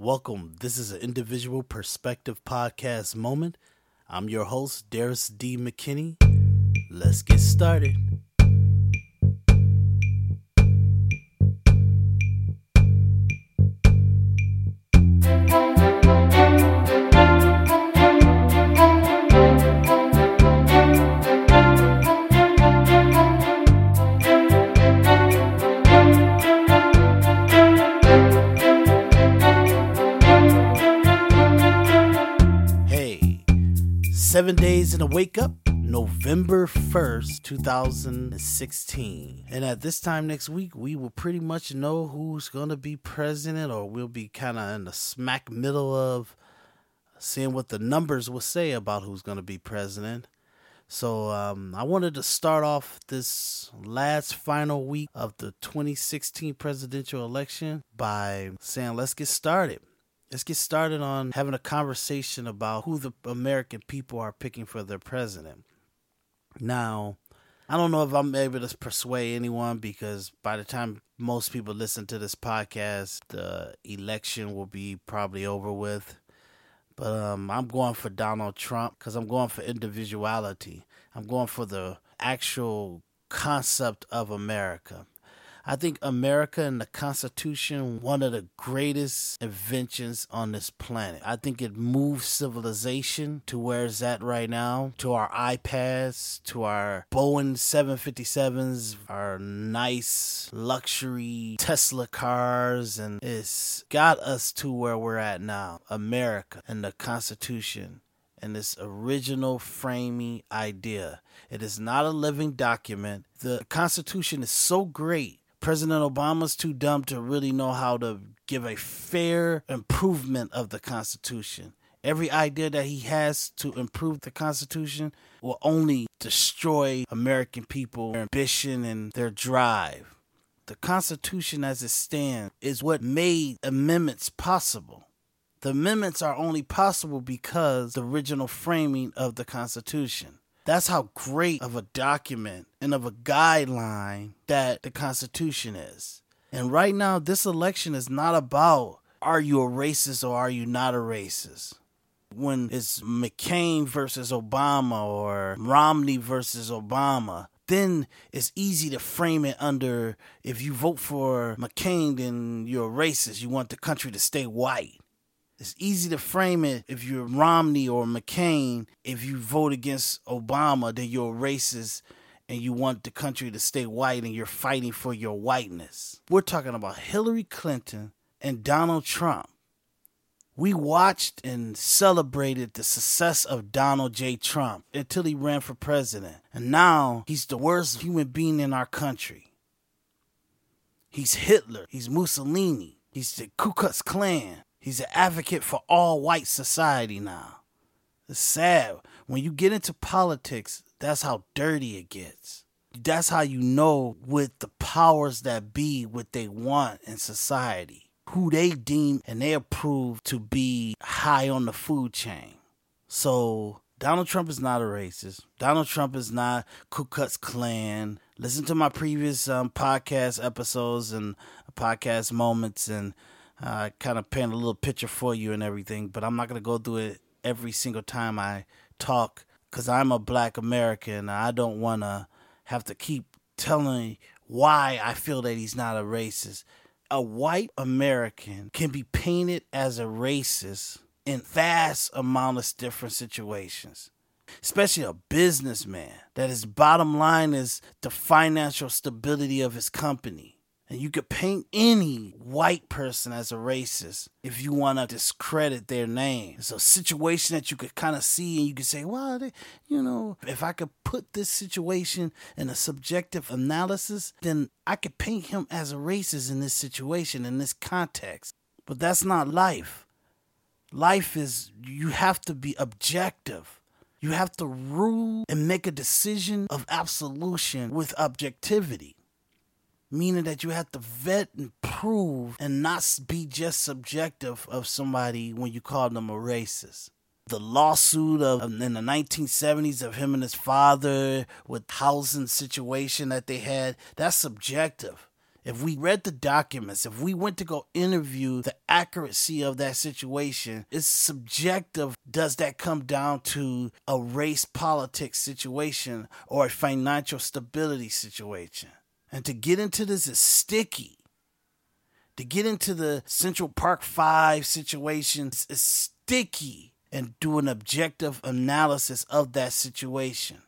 Welcome. This is an individual perspective podcast moment. I'm your host, Darius D. McKinney. Let's get started. Seven days in a wake up, November 1st, 2016. And at this time next week, we will pretty much know who's going to be president, or we'll be kind of in the smack middle of seeing what the numbers will say about who's going to be president. So um, I wanted to start off this last final week of the 2016 presidential election by saying, let's get started. Let's get started on having a conversation about who the American people are picking for their president. Now, I don't know if I'm able to persuade anyone because by the time most people listen to this podcast, the election will be probably over with. But um, I'm going for Donald Trump because I'm going for individuality. I'm going for the actual concept of America. I think America and the Constitution, one of the greatest inventions on this planet. I think it moved civilization to where it's at right now, to our iPads, to our Boeing 757s, our nice luxury Tesla cars, and it's got us to where we're at now. America and the Constitution and this original framing idea. It is not a living document. The Constitution is so great President Obama's too dumb to really know how to give a fair improvement of the Constitution. Every idea that he has to improve the Constitution will only destroy American people, their ambition, and their drive. The Constitution as it stands is what made amendments possible. The amendments are only possible because the original framing of the Constitution. That's how great of a document and of a guideline that the Constitution is. And right now, this election is not about are you a racist or are you not a racist. When it's McCain versus Obama or Romney versus Obama, then it's easy to frame it under if you vote for McCain, then you're a racist. You want the country to stay white. It's easy to frame it if you're Romney or McCain. If you vote against Obama, then you're a racist and you want the country to stay white and you're fighting for your whiteness. We're talking about Hillary Clinton and Donald Trump. We watched and celebrated the success of Donald J. Trump until he ran for president. And now he's the worst human being in our country. He's Hitler. He's Mussolini. He's the Ku Klux Klan. He's an advocate for all white society now. It's sad. When you get into politics, that's how dirty it gets. That's how you know with the powers that be what they want in society, who they deem and they approve to be high on the food chain. So Donald Trump is not a racist. Donald Trump is not Ku Klux Klan. Listen to my previous um, podcast episodes and podcast moments and uh, kind of paint a little picture for you and everything, but I'm not going to go through it every single time I talk because I'm a black American. I don't want to have to keep telling why I feel that he's not a racist. A white American can be painted as a racist in vast amount of different situations. Especially a businessman that his bottom line is the financial stability of his company and you could paint any white person as a racist if you want to discredit their name. It's a situation that you could kind of see and you could say, well, they, you know, if I could put this situation in a subjective analysis, then I could paint him as a racist in this situation, in this context. But that's not life. Life is, you have to be objective. You have to rule and make a decision of absolution with objectivity meaning that you have to vet and prove and not be just subjective of somebody when you call them a racist. The lawsuit of in the 1970s of him and his father with housing situation that they had, that's subjective. if we read the documents, if we went to go interview the accuracy of that situation, it's subjective. Does that come down to a race politics situation or a financial stability situation? And to get into this is sticky. To get into the Central Park Five situations is sticky and do an objective analysis of that situation.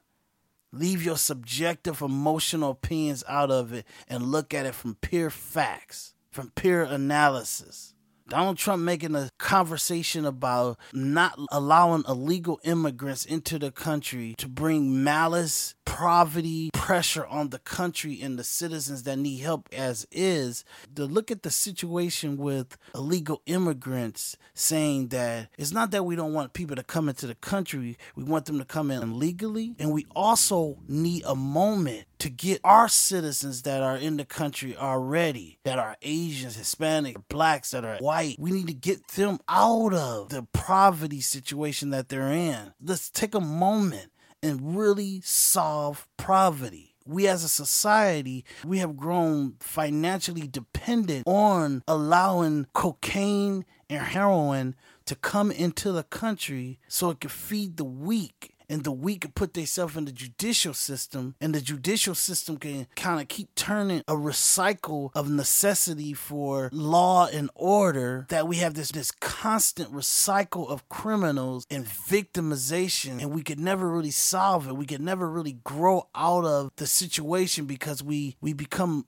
Leave your subjective emotional opinions out of it and look at it from pure facts, from pure analysis. Donald Trump making a conversation about not allowing illegal immigrants into the country to bring malice, poverty, pressure on the country and the citizens that need help as is. To look at the situation with illegal immigrants saying that it's not that we don't want people to come into the country, we want them to come in legally. And we also need a moment to get our citizens that are in the country already, that are Asians, Hispanic, blacks, that are white, we need to get them out of the poverty situation that they're in. Let's take a moment and really solve poverty. We as a society, we have grown financially dependent on allowing cocaine and heroin to come into the country so it could feed the weak and the weak put themselves in the judicial system, and the judicial system can kind of keep turning a recycle of necessity for law and order. That we have this this constant recycle of criminals and victimization, and we could never really solve it. We could never really grow out of the situation because we we become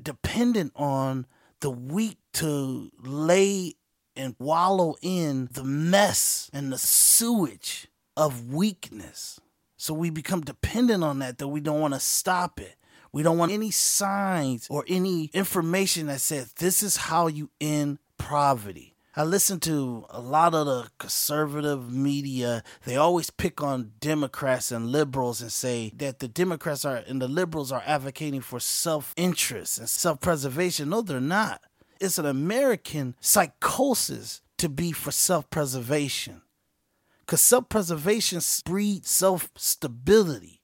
dependent on the weak to lay and wallow in the mess and the sewage of weakness. So we become dependent on that, that we don't want to stop it. We don't want any signs or any information that says this is how you end poverty. I listen to a lot of the conservative media. They always pick on Democrats and liberals and say that the Democrats are and the liberals are advocating for self interest and self preservation. No, they're not. It's an American psychosis to be for self preservation. Because self preservation breeds self stability.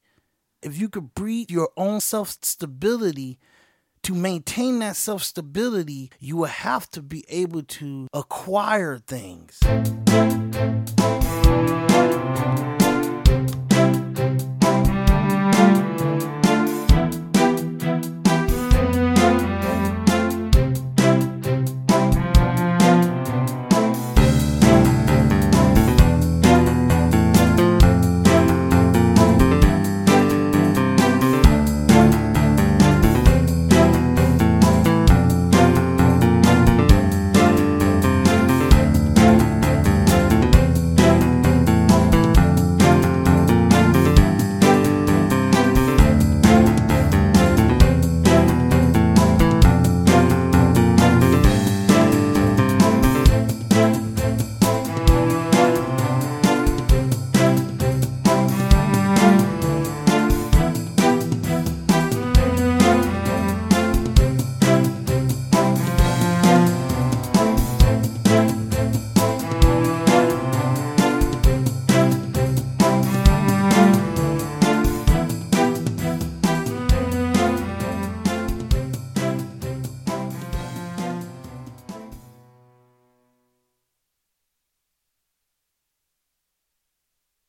If you could breed your own self stability, to maintain that self stability, you will have to be able to acquire things.